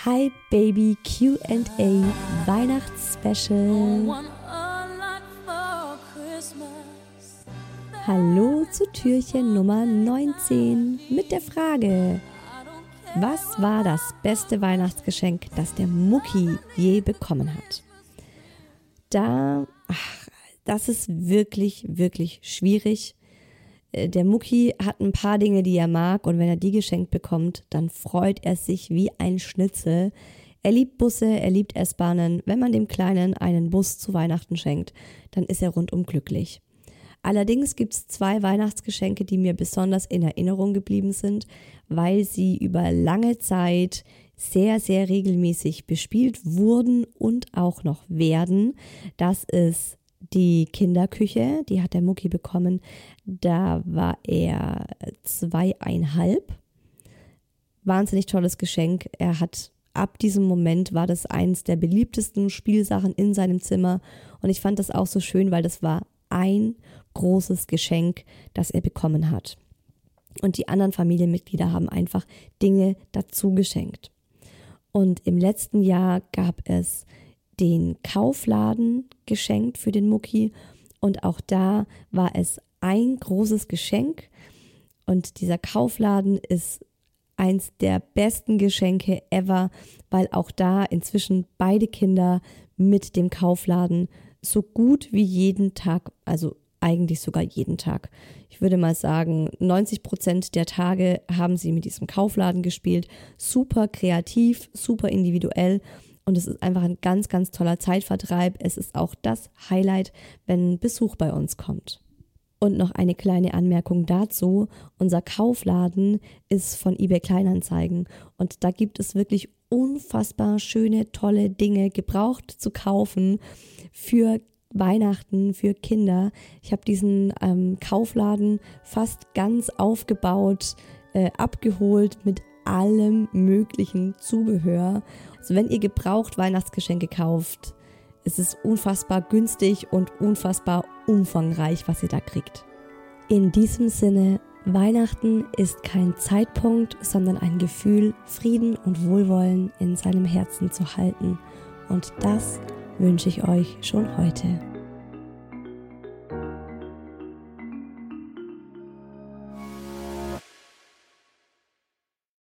Hi Baby QA Weihnachtsspecial. Hallo zu Türchen Nummer 19 mit der Frage: Was war das beste Weihnachtsgeschenk, das der Mucki je bekommen hat? Da, ach, das ist wirklich, wirklich schwierig. Äh, der Mucki hat ein paar Dinge, die er mag und wenn er die geschenkt bekommt, dann freut er sich wie ein Schnitzel. Er liebt Busse, er liebt S-Bahnen. Wenn man dem Kleinen einen Bus zu Weihnachten schenkt, dann ist er rundum glücklich. Allerdings gibt es zwei Weihnachtsgeschenke, die mir besonders in Erinnerung geblieben sind, weil sie über lange Zeit sehr, sehr regelmäßig bespielt wurden und auch noch werden. Das ist die Kinderküche, die hat der Mucki bekommen. Da war er zweieinhalb. Wahnsinnig tolles Geschenk. Er hat ab diesem Moment war das eins der beliebtesten Spielsachen in seinem Zimmer. Und ich fand das auch so schön, weil das war ein großes Geschenk, das er bekommen hat. Und die anderen Familienmitglieder haben einfach Dinge dazu geschenkt. Und im letzten Jahr gab es den Kaufladen geschenkt für den Mucki und auch da war es ein großes Geschenk und dieser Kaufladen ist eins der besten Geschenke ever, weil auch da inzwischen beide Kinder mit dem Kaufladen so gut wie jeden Tag, also eigentlich sogar jeden Tag. Ich würde mal sagen, 90 Prozent der Tage haben sie mit diesem Kaufladen gespielt. Super kreativ, super individuell und es ist einfach ein ganz, ganz toller Zeitvertreib. Es ist auch das Highlight, wenn Besuch bei uns kommt. Und noch eine kleine Anmerkung dazu. Unser Kaufladen ist von eBay Kleinanzeigen und da gibt es wirklich unfassbar schöne, tolle Dinge gebraucht zu kaufen für Weihnachten für Kinder. Ich habe diesen ähm, Kaufladen fast ganz aufgebaut, äh, abgeholt mit allem möglichen Zubehör. Also wenn ihr gebraucht Weihnachtsgeschenke kauft, ist es unfassbar günstig und unfassbar umfangreich, was ihr da kriegt. In diesem Sinne, Weihnachten ist kein Zeitpunkt, sondern ein Gefühl, Frieden und Wohlwollen in seinem Herzen zu halten. Und das wünsche ich euch schon heute.